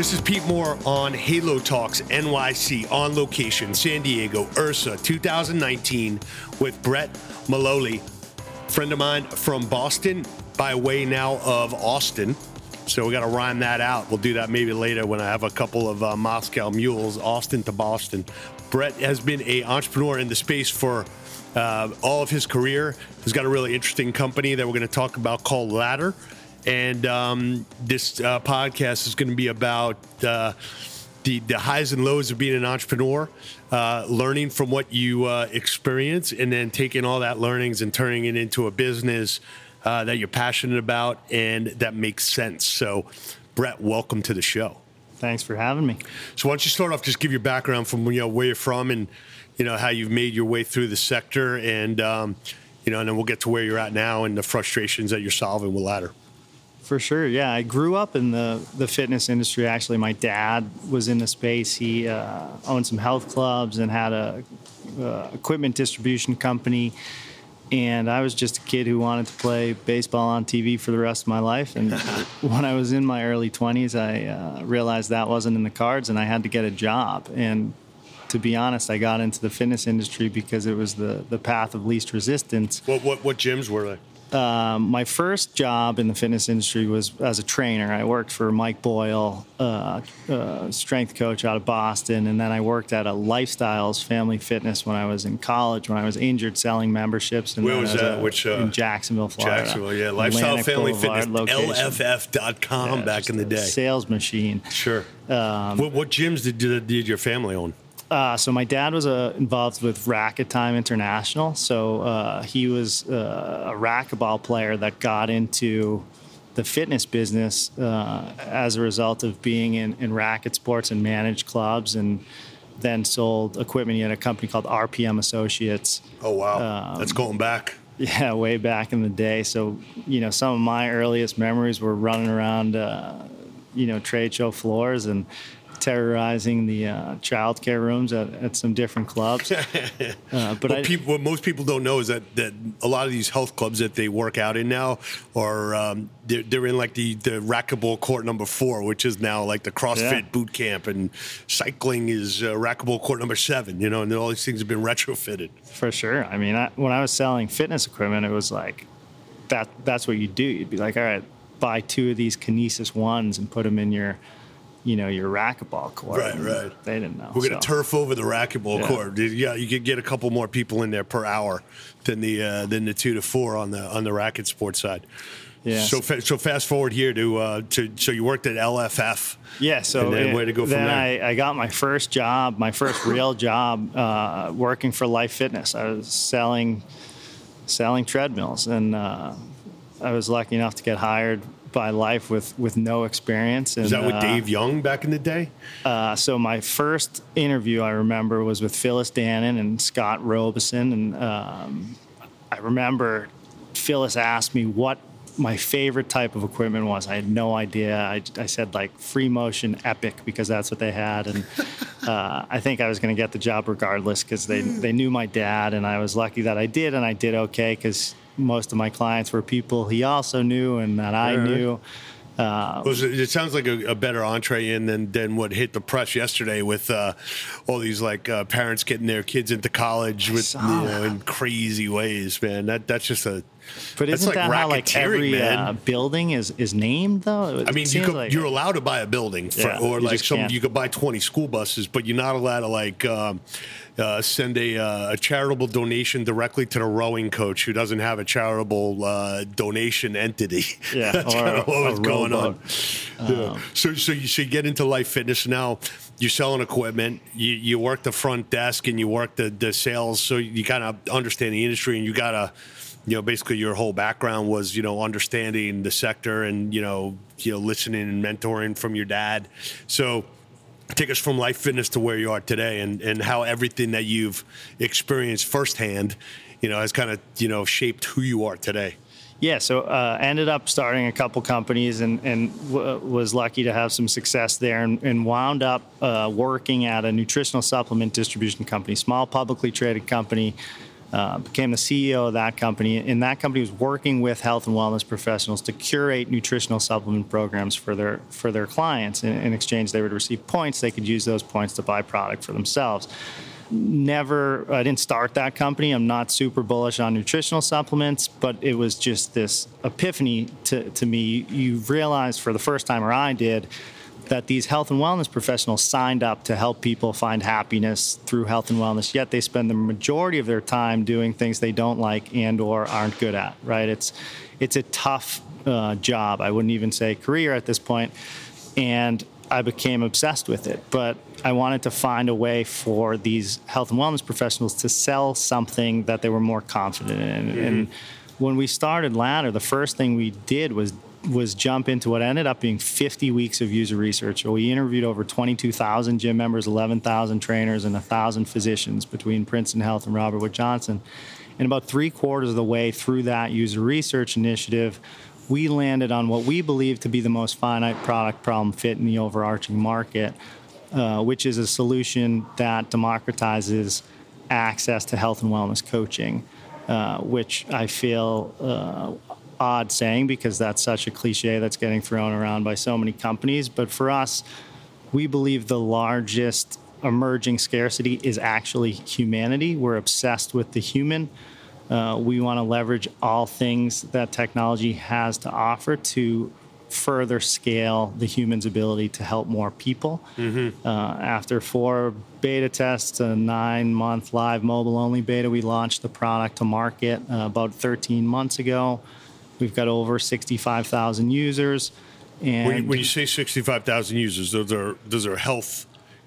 This is Pete Moore on Halo Talks NYC on location, San Diego, IHRSA 2019 with Brett Maloley, friend of mine from Boston, by way now of Austin. So we got to rhyme that out. We'll do that maybe later when I have a couple of uh, Moscow mules, Austin to Boston. Brett has been a entrepreneur in the space for uh, all of his career. He's got a really interesting company that we're going to talk about called Ladder. And um, this uh, podcast is going to be about uh, the, the highs and lows of being an entrepreneur, uh, learning from what you uh, experience, and then taking all that learnings and turning it into a business uh, that you're passionate about and that makes sense. So, Brett, welcome to the show. Thanks for having me. So, why don't you start off? Just give your background from you know where you're from and you know how you've made your way through the sector, and um, you know, and then we'll get to where you're at now and the frustrations that you're solving with Ladder. For sure, yeah. I grew up in the the fitness industry. Actually, my dad was in the space. He uh, owned some health clubs and had a uh, equipment distribution company. And I was just a kid who wanted to play baseball on TV for the rest of my life. And when I was in my early 20s, I uh, realized that wasn't in the cards, and I had to get a job. And to be honest, I got into the fitness industry because it was the, the path of least resistance. What what what gyms were they? Um, my first job in the fitness industry was as a trainer. I worked for Mike Boyle, uh, uh, strength coach out of Boston, and then I worked at a Lifestyles Family Fitness when I was in college. When I was injured, selling memberships. And Where was that? A, Which uh, in Jacksonville, Florida. Jacksonville, yeah. Lifestyle Atlantic Family Boulevard Fitness, LFF.com yeah, back in the day. Sales machine. Sure. Um, what, what gyms did, did your family own? Uh, so my dad was uh, involved with Racket Time International. So uh, he was uh, a racquetball player that got into the fitness business uh, as a result of being in, in racket sports and managed clubs, and then sold equipment. He had a company called RPM Associates. Oh wow, um, that's going back. Yeah, way back in the day. So you know, some of my earliest memories were running around, uh, you know, trade show floors and terrorizing the uh, child care rooms at, at some different clubs. Uh, but what, people, what, most people don't know is that, that a lot of these health clubs that they work out in now are um, they're, they're, in like the, the racquetball court number four, which is now like the CrossFit yeah. boot camp, and cycling is uh, racquetball court number seven. You know, and all these things have been retrofitted. For sure. I mean, I, when I was selling fitness equipment, it was like that. That's what you do. You'd be like, all right, buy two of these Kinesis ones and put them in your you know, your racquetball court. Right, right. They didn't know. We're going to so. turf over the racquetball yeah. court. Yeah, you could get a couple more people in there per hour than the uh, than the two to four on the on the racket sports side. Yeah. So fa- so fast forward here to uh, to so you worked at LFF. Yeah. So then, way to go then I, I, got my first job, my first real job, uh, working for Life Fitness. I was selling selling treadmills, and uh, I was lucky enough to get hired by life with with no experience. And, Is that with uh, Dave Young back in the day? Uh, so my first interview I remember was with Phyllis Dannon and Scott Robeson, and um, I remember Phyllis asked me what my favorite type of equipment was. I had no idea. I, I said like free motion epic because that's what they had, and uh, I think I was going to get the job regardless because they they knew my dad, and I was lucky that I did, and I did okay because most of my clients were people he also knew and that I knew. Uh, it sounds like a, a, better entree in than, than what hit the press yesterday with uh, all these like uh, parents getting their kids into college with you know, in crazy ways, man. That that's just a but isn't like that how like every uh, building is is named though? It I mean, you could, like you're allowed to buy a building, for, yeah, or like some can't. you could buy 20 school buses, but you're not allowed to like. Um, uh, send a, uh, a, charitable donation directly to the rowing coach who doesn't have a charitable uh, donation entity. Yeah, that's kind of what was going on. Um, yeah. So, so you, so you get into life fitness now. You're selling equipment. You, you work the front desk and you work the, the sales. So you kind of understand the industry and you got to, you know, basically your whole background was, you know, understanding the sector and, you know, you know, listening and mentoring from your dad. So, take us from life fitness to where you are today and, and how everything that you've experienced firsthand you know has kind of you know shaped who you are today yeah so uh, ended up starting a couple companies and, and w- was lucky to have some success there and, and wound up uh, working at a nutritional supplement distribution company small publicly traded company Uh, became the CEO of that company, and that company was working with health and wellness professionals to curate nutritional supplement programs for their for their clients. In, in exchange, they would receive points. They could use those points to buy product for themselves never i didn't start that company i'm not super bullish on nutritional supplements but it was just this epiphany to, to me you realize for the first time or i did that these health and wellness professionals signed up to help people find happiness through health and wellness yet they spend the majority of their time doing things they don't like and or aren't good at right it's it's a tough uh, job i wouldn't even say career at this point and i became obsessed with it but I wanted to find a way for these health and wellness professionals to sell something that they were more confident in. Mm-hmm. And when we started Ladder, the first thing we did was was jump into what ended up being 50 weeks of user research. We interviewed over 22,000 gym members, 11,000 trainers, and 1,000 physicians between Princeton Health and Robert Wood Johnson. And about three quarters of the way through that user research initiative, we landed on what we believe to be the most finite product problem fit in the overarching market, uh, which is a solution that democratizes access to health and wellness coaching, uh, which I feel uh, odd saying because that's such a cliche that's getting thrown around by so many companies. But for us, we believe the largest emerging scarcity is actually humanity. We're obsessed with the human. Uh, we want to leverage all things that technology has to offer to further scale the human's ability to help more people. Mm-hmm. Uh, after four beta tests, a nine month live mobile only beta, we launched the product to market uh, about 13 months ago. We've got over 65,000 users. And when you, when you say 65,000 users, those are those are health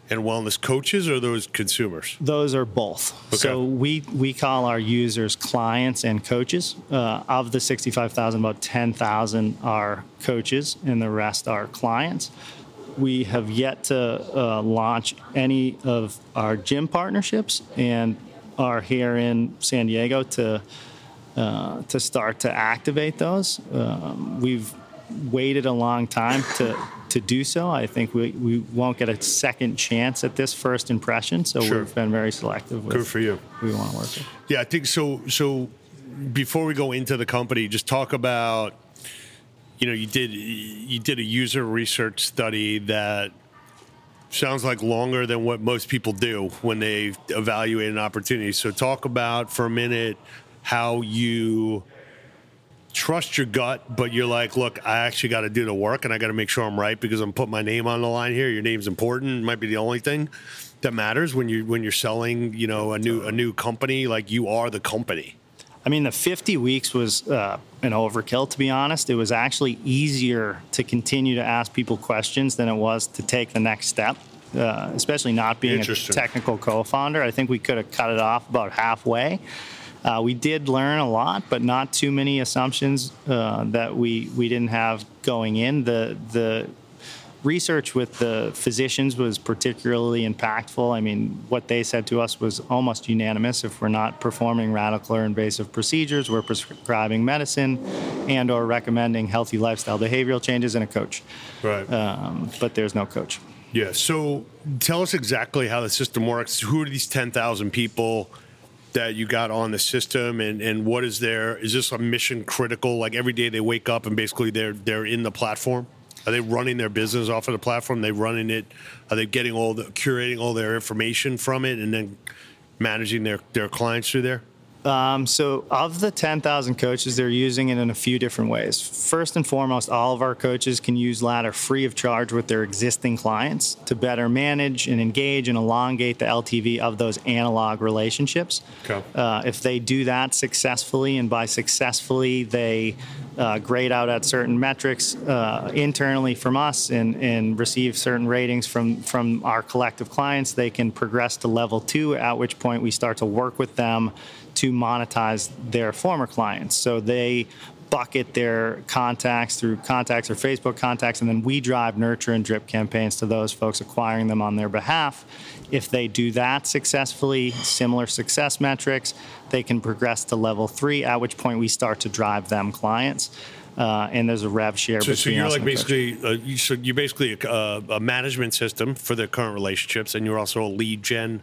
and wellness coaches or those consumers? Those are both. Okay. So we we call our users clients and coaches. Uh, of the 65,000, about 10,000 are coaches, and the rest are clients. We have yet to uh, launch any of our gym partnerships, and are here in San Diego to uh, to start to activate those. Um, we've waited a long time to to do so. I think we, we won't get a second chance at this first impression, so sure. we've been very selective. With Good for you. we want to work with. Yeah, I think so. So before we go into the company, just talk about you know you did you did a user research study that sounds like longer than what most people do when they evaluate an opportunity. So talk about for a minute how you trust your gut, but you're like, look, I actually got to do the work and I got to make sure I'm right because I'm putting my name on the line here. Your name's important. It might be the only thing that matters when you when you're selling, you know, a new a new company. Like you are the company. I mean, the 50 weeks was uh, an overkill, to be honest. It was actually easier to continue to ask people questions than it was to take the next step. Uh, especially not being a technical co-founder, I think we could have cut it off about halfway. Uh, we did learn a lot, but not too many assumptions uh, that we, we didn't have going in. The the research with the physicians was particularly impactful. I mean, what they said to us was almost unanimous. If we're not performing radical or invasive procedures, we're prescribing medicine and or recommending healthy lifestyle behavioral changes and a coach. Right. Um, but there's no coach. Yeah. So tell us exactly how the system works. Who are these 10,000 people? That you got on the system and, and what is there is this a mission critical? Like every day they wake up and basically they're they're in the platform. Are they running their business off of the platform? Are they running it. Are they getting all the curating all their information from it and then managing their their clients through there um, so, of the 10,000 coaches, they're using it in a few different ways. First and foremost, all of our coaches can use Ladder free of charge with their existing clients to better manage and engage and elongate the LTV of those analog relationships. Okay. Uh, if they do that successfully, and by successfully, they uh, grade out at certain metrics uh, internally from us and, and receive certain ratings from, from our collective clients, they can progress to level two, at which point we start to work with them to monetize their former clients. So they bucket their contacts through contacts or Facebook contacts, and then we drive nurture and drip campaigns to those folks, acquiring them on their behalf. If they do that successfully, similar success metrics, they can progress to level three, at which point we start to drive them clients. Uh, and there's a rev share. So, so you're like basically, uh, you, so you're basically a, a management system for their current relationships, and you're also a lead gen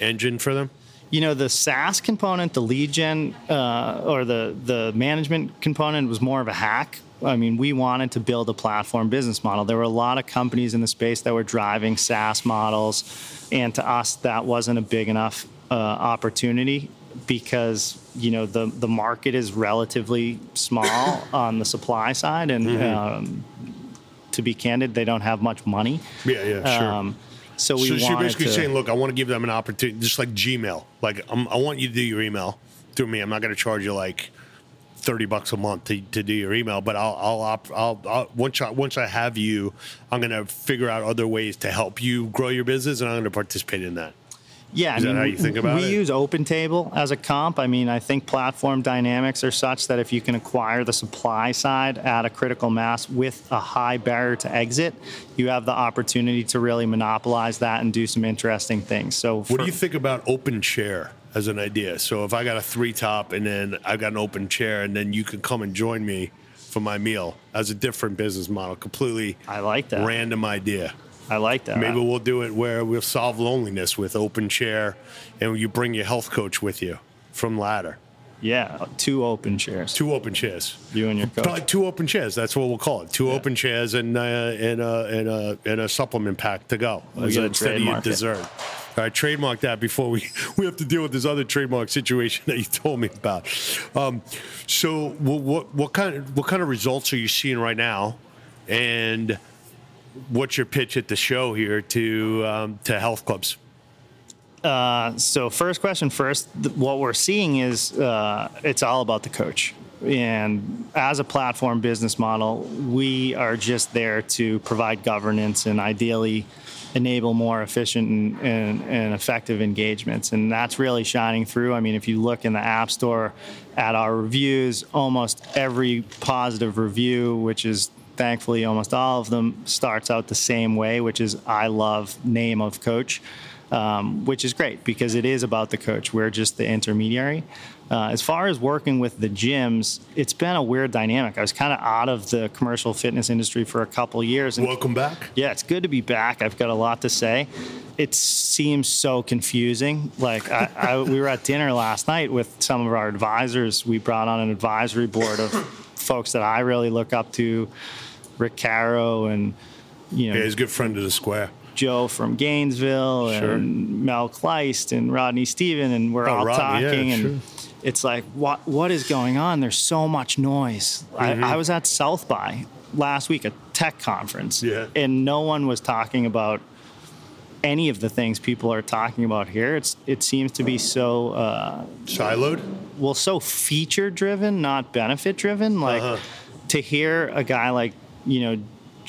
engine for them. You know, the SaaS component, the lead gen, uh, or the the management component was more of a hack. I mean, we wanted to build a platform business model. There were a lot of companies in the space that were driving SaaS models, and to us, that wasn't a big enough uh, opportunity because you know the the market is relatively small on the supply side, and um, to be candid, they don't have much money. Yeah, yeah, sure. Um, so we so you're basically to, saying, look, I want to give them an opportunity, just like Gmail. Like, I'm, I want you to do your email through me. I'm not going to charge you like thirty bucks a month to, to do your email, but I'll, I'll, op, I'll, I'll once I once I have you, I'm going to figure out other ways to help you grow your business, and I'm going to participate in that. Yeah, Is I mean, how you think about we it? use OpenTable as a comp. I mean, I think platform dynamics are such that if you can acquire the supply side at a critical mass with a high barrier to exit, you have the opportunity to really monopolize that and do some interesting things. So, What for- do you think about open chair as an idea? So if I got a three top and then I've got an open chair, and then you can come and join me for my meal as a different business model, completely I like that. random idea. I like that. Maybe we'll do it where we'll solve loneliness with open chair, and you bring your health coach with you from Ladder. yeah, two open chairs. Two open chairs. You and your coach. Probably two open chairs. That's what we'll call it. Two open chairs and uh, and a and a and a supplement pack to go We as gotta instead of your it. dessert. All right, trademark that before we we have to deal with this other trademark situation that you told me about. Um, so, what, what what kind of what kind of results are you seeing right now, and what's your pitch at the show here to um, to health clubs? so first question first what we're seeing is uh, it's all about the coach. And as a platform business model we are just there to provide governance and ideally enable more efficient and, and, and effective engagements. And that's really shining through. I mean if you look in the app store at our reviews almost every positive review which is thankfully almost all of them starts out the same way which is i love name of coach um, which is great because it is about the coach. We're just the intermediary. Uh, as far as working with the gyms, it's been a weird dynamic. I was kind of out of the commercial fitness industry for a couple years. And Welcome back. yeah, it's good to be back. I've got a lot to say. It seems so confusing. Like I, I, we were at dinner last night with some of our advisors. We brought on an advisory board of folks that I really look up to, Rick Caro and you know Yeah, he's a good friend of the square. Joe from Gainesville Sure. and Mel Kleist and Rodney Steven, and we're Oh, all Rodney, yeah, talking, and it's like, what what is going on? There's so much noise. Mm-hmm. I, I was at South by last week, a tech conference, Yeah. and no one was talking about any of the things people are talking about here. It's it seems to be so uh, Siloed. Well so feature driven, not benefit driven. Like Uh-huh. to hear a guy like you know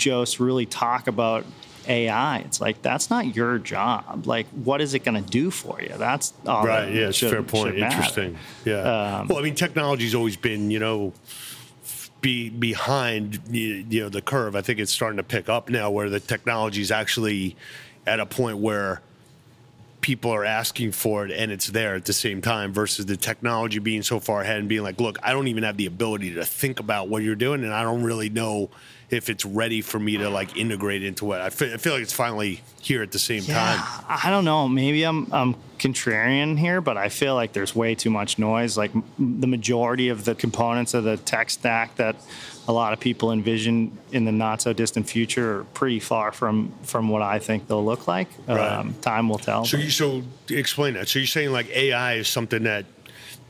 Jose really talk about AI, it's like that's not your job. Like, what is it going to do for you? That's all Right. that Yeah. It's a should- fair point. Interesting. Yeah. Um, well, I mean, technology's always been, you know, be behind you you know the curve. I think it's starting to pick up now, where the technology's actually at a point where people are asking for it and it's there at the same time versus the technology being so far ahead and being like look i don't even have the ability to think about what you're doing and i don't really know if it's ready for me to like integrate into it i feel, I feel like it's finally here at the same Yeah, time I don't know. Maybe I'm I'm contrarian here, but I feel like there's way too much noise. Like m- the majority of the components of the tech stack that a lot of people envision in the not so distant future are pretty far from from what I think they'll look like. Right. Um, time will tell. So you so explain that. So you're saying like AI is something that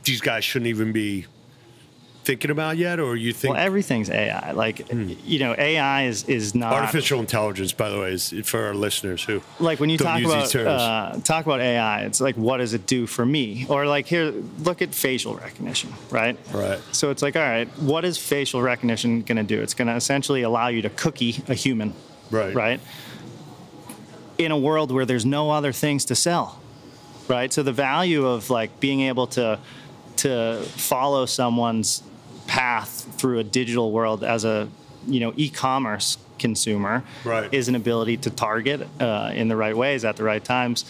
these guys shouldn't even be thinking about yet, or you think well, everything's AI. Like you know, AI is is not Hmm. artificial intelligence? By the way, is for our listeners who like when you talk about uh, talk about AI, it's like what does it do for me? Or like here, look at facial recognition, right? Right. So it's like, all right, what is facial recognition going to do? It's going to essentially allow you to cookie a human, Right. right? In a world where there's no other things to sell, right? So the value of like being able to to follow someone's path through a digital world as a you know e-commerce consumer Right. is an ability to target uh, in the right ways at the right times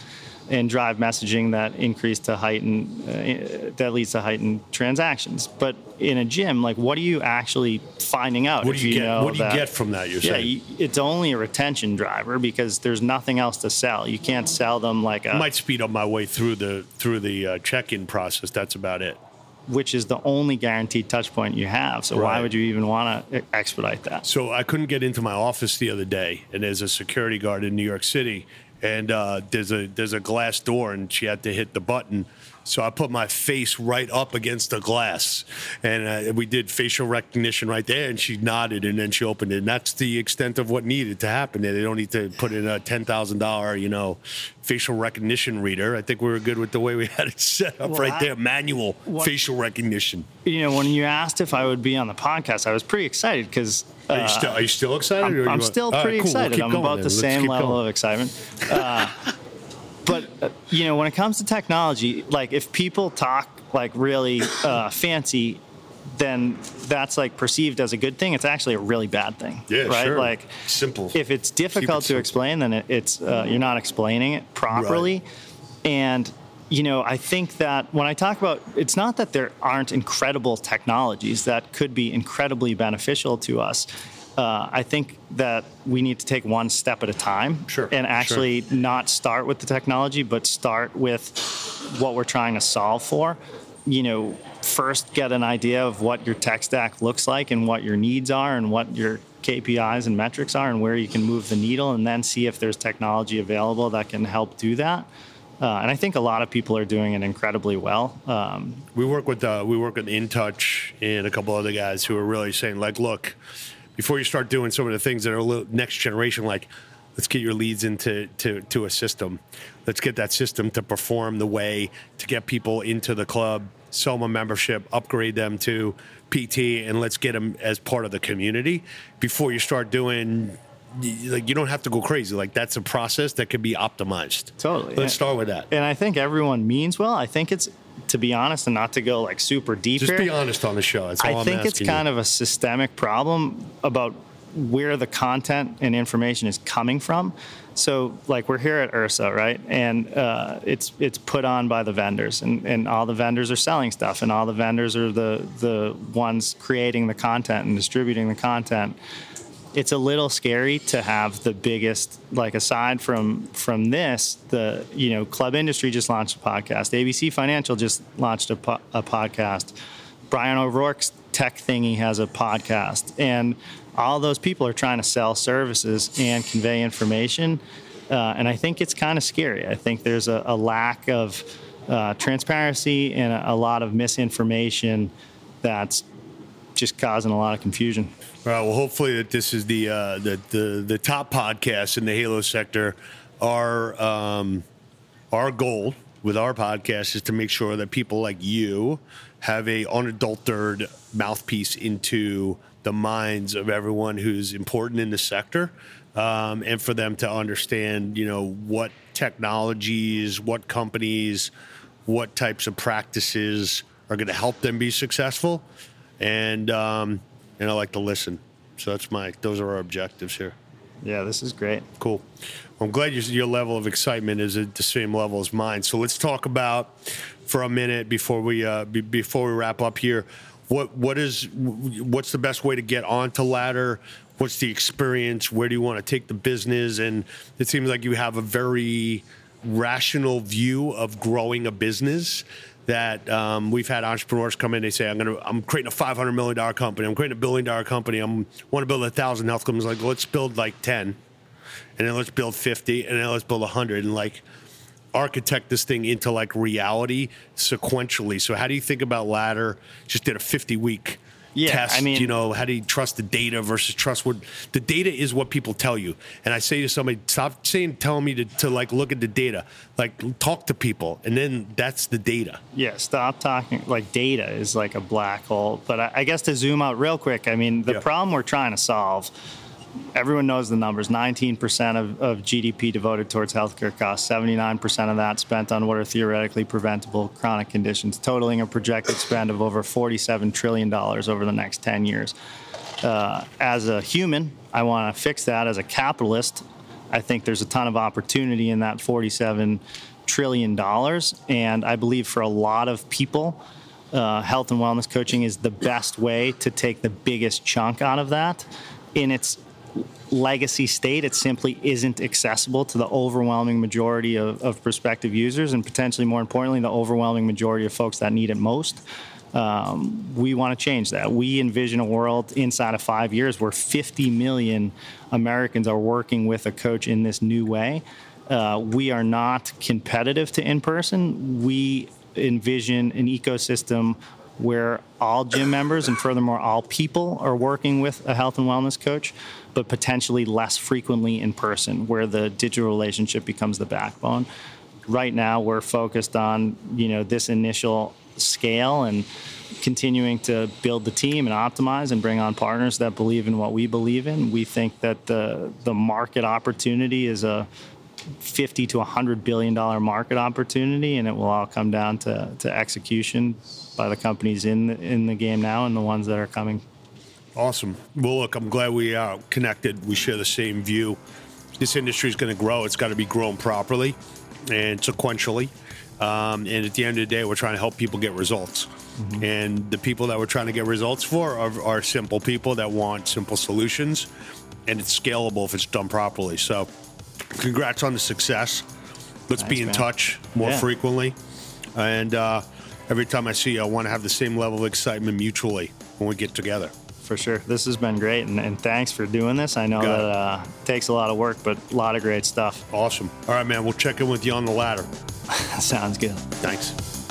and drive messaging that increase to heighten uh, that leads to heightened transactions. But in a gym, like what are you actually finding out? What do you, you get? What do you that, get from that? You're yeah, saying you, it's only a retention driver because there's nothing else to sell. You can't sell them like a. I might speed up my way through the through the uh, check-in process. That's about it. Which is the only guaranteed touch point you have. So right. why would you even want to expedite that? So I couldn't get into my office the other day, and there's a security guard in New York City, and uh, there's a there's a glass door, and she had to hit the button. So I put my face right up against the glass, and uh, we did facial recognition right there. And she nodded, and then she opened it. And that's the extent of what needed to happen. There, they don't need to put in a ten thousand dollar, you know, facial recognition reader. I think we were good with the way we had it set up well, right I, there, manual what, facial recognition. You know, when you asked if I would be on the podcast, I was pretty excited because. Uh, are, you still, are you still excited? I'm, I'm still pretty right, cool. excited. We'll I'm about then. the Let's same level going. of excitement. Uh, but uh, you know, when it comes to technology, like if people talk like really uh, fancy, then that's like perceived as a good thing. It's actually a really bad thing. Yeah, right. Sure. Like simple. If it's difficult it to explain, then it, it's uh, you're not explaining it properly, right. and you know, I think that when I talk about it's not that there aren't incredible technologies that could be incredibly beneficial to us uh, I think that we need to take one step at a time sure, and actually sure. not start with the technology, but start with what we're trying to solve for. You know, first get an idea of what your tech stack looks like and what your needs are and what your KPIs and metrics are and where you can move the needle, and then see if there's technology available that can help do that. Uh, and I think a lot of people are doing it incredibly well. Um, we work with uh, we work with InTouch and a couple other guys who are really saying like, look, before you start doing some of the things that are a little next generation, like let's get your leads into to, to a system. Let's get that system to perform the way to get people into the club, sell them a membership, upgrade them to PT, and let's get them as part of the community before you start doing like you don't have to go crazy. Like that's a process that can be optimized. Totally. Let's start with that. And I think everyone means well. I think it's to be honest and not to go like super deep. Just here, be honest on the show. That's all I think it's kind you. of a systemic problem about where the content and information is coming from. So, like we're here at IHRSA, right? And uh, it's it's put on by the vendors, and, and all the vendors are selling stuff, and all the vendors are the the ones creating the content and distributing the content it's a little scary to have the biggest like aside from from this the you know club industry just launched a podcast. Abc financial just launched a, po- a podcast. Bryan O'Rourke's tech thingy has a podcast. And all those people are trying to sell services and convey information uh, and i think it's kind of scary. I think there's a, a lack of uh, transparency and a, a lot of misinformation that's just causing a lot of confusion all right. Well, hopefully that this is the uh, the, the the top podcast in the Halo sector. Our um, our goal with our podcast is to make sure that people like you have a unadulterated mouthpiece into the minds of everyone who's important in the sector, um, and for them to understand, you know, what technologies, what companies, what types of practices are going to help them be successful, and um, and I like to listen. So that's my those are our objectives here. Yeah, this is great. Cool. Well, I'm glad your, your level of excitement is at the same level as mine. So let's talk about for a minute before we uh, be, before we wrap up here. What what is what's the best way to get onto ladder? What's the experience? Where do you want to take the business? And it seems like you have a very rational view of growing a business that um, we've had entrepreneurs come in. They say, "I'm to, I'm creating a 500 million dollar company. I'm creating a billion dollar company. I'm want to build a thousand health clubs. Like, let's build like 10, and then let's build 50, and then let's build 100, and like architect this thing into like reality sequentially. So, how do you think about ladder? Just did a 50 week yeah, test. I mean, you know, how do you trust the data versus trust what the data is what people tell you. And I say to somebody, stop saying, telling me to, to like look at the data, like talk to people, and then that's the data. Yeah, stop talking. Like data is like a black hole. But I, I guess to zoom out real quick, I mean, the yeah. problem we're trying to solve everyone knows the numbers 19% of, of GDP devoted towards healthcare costs, 79% of that spent on what are theoretically preventable chronic conditions, totaling a projected spend of over $47 trillion over the next 10 years. Uh, as a human, I want to fix that. As a capitalist, I think there's a ton of opportunity in that 47 trillion dollars, and I believe for a lot of people, uh, health and wellness coaching is the best way to take the biggest chunk out of that. In its legacy state, it simply isn't accessible to the overwhelming majority of, of prospective users, and potentially more importantly, the overwhelming majority of folks that need it most. Um, we want to change that. We envision a world inside of five years where 50 million Americans are working with a coach in this new way. Uh, we are not competitive to in person. We envision an ecosystem where all gym members and furthermore all people are working with a health and wellness coach but potentially less frequently in person where the digital relationship becomes the backbone. Right now we're focused on you know this initial scale and continuing to build the team and optimize and bring on partners that believe in what we believe in. We think that the the market opportunity is a 50 to 100 billion dollar market opportunity and it will all come down to, to execution by the companies in the, in the game now and the ones that are coming awesome well look i'm glad we are connected we share the same view this industry is going to grow it's got to be grown properly and sequentially um, and at the end of the day we're trying to help people get results mm-hmm. and the people that we're trying to get results for are, are simple people that want simple solutions and it's scalable if it's done properly so congrats on the success. Let's Thanks, be in man. touch more yeah. frequently. And uh, every time I see you, I want to have the same level of excitement mutually when we get together. For sure. This has been great. And, and thanks for doing this. I know Got that uh, takes a lot of work, but a lot of great stuff. Awesome. All right, man. We'll check in with you on the ladder. Sounds good. Thanks.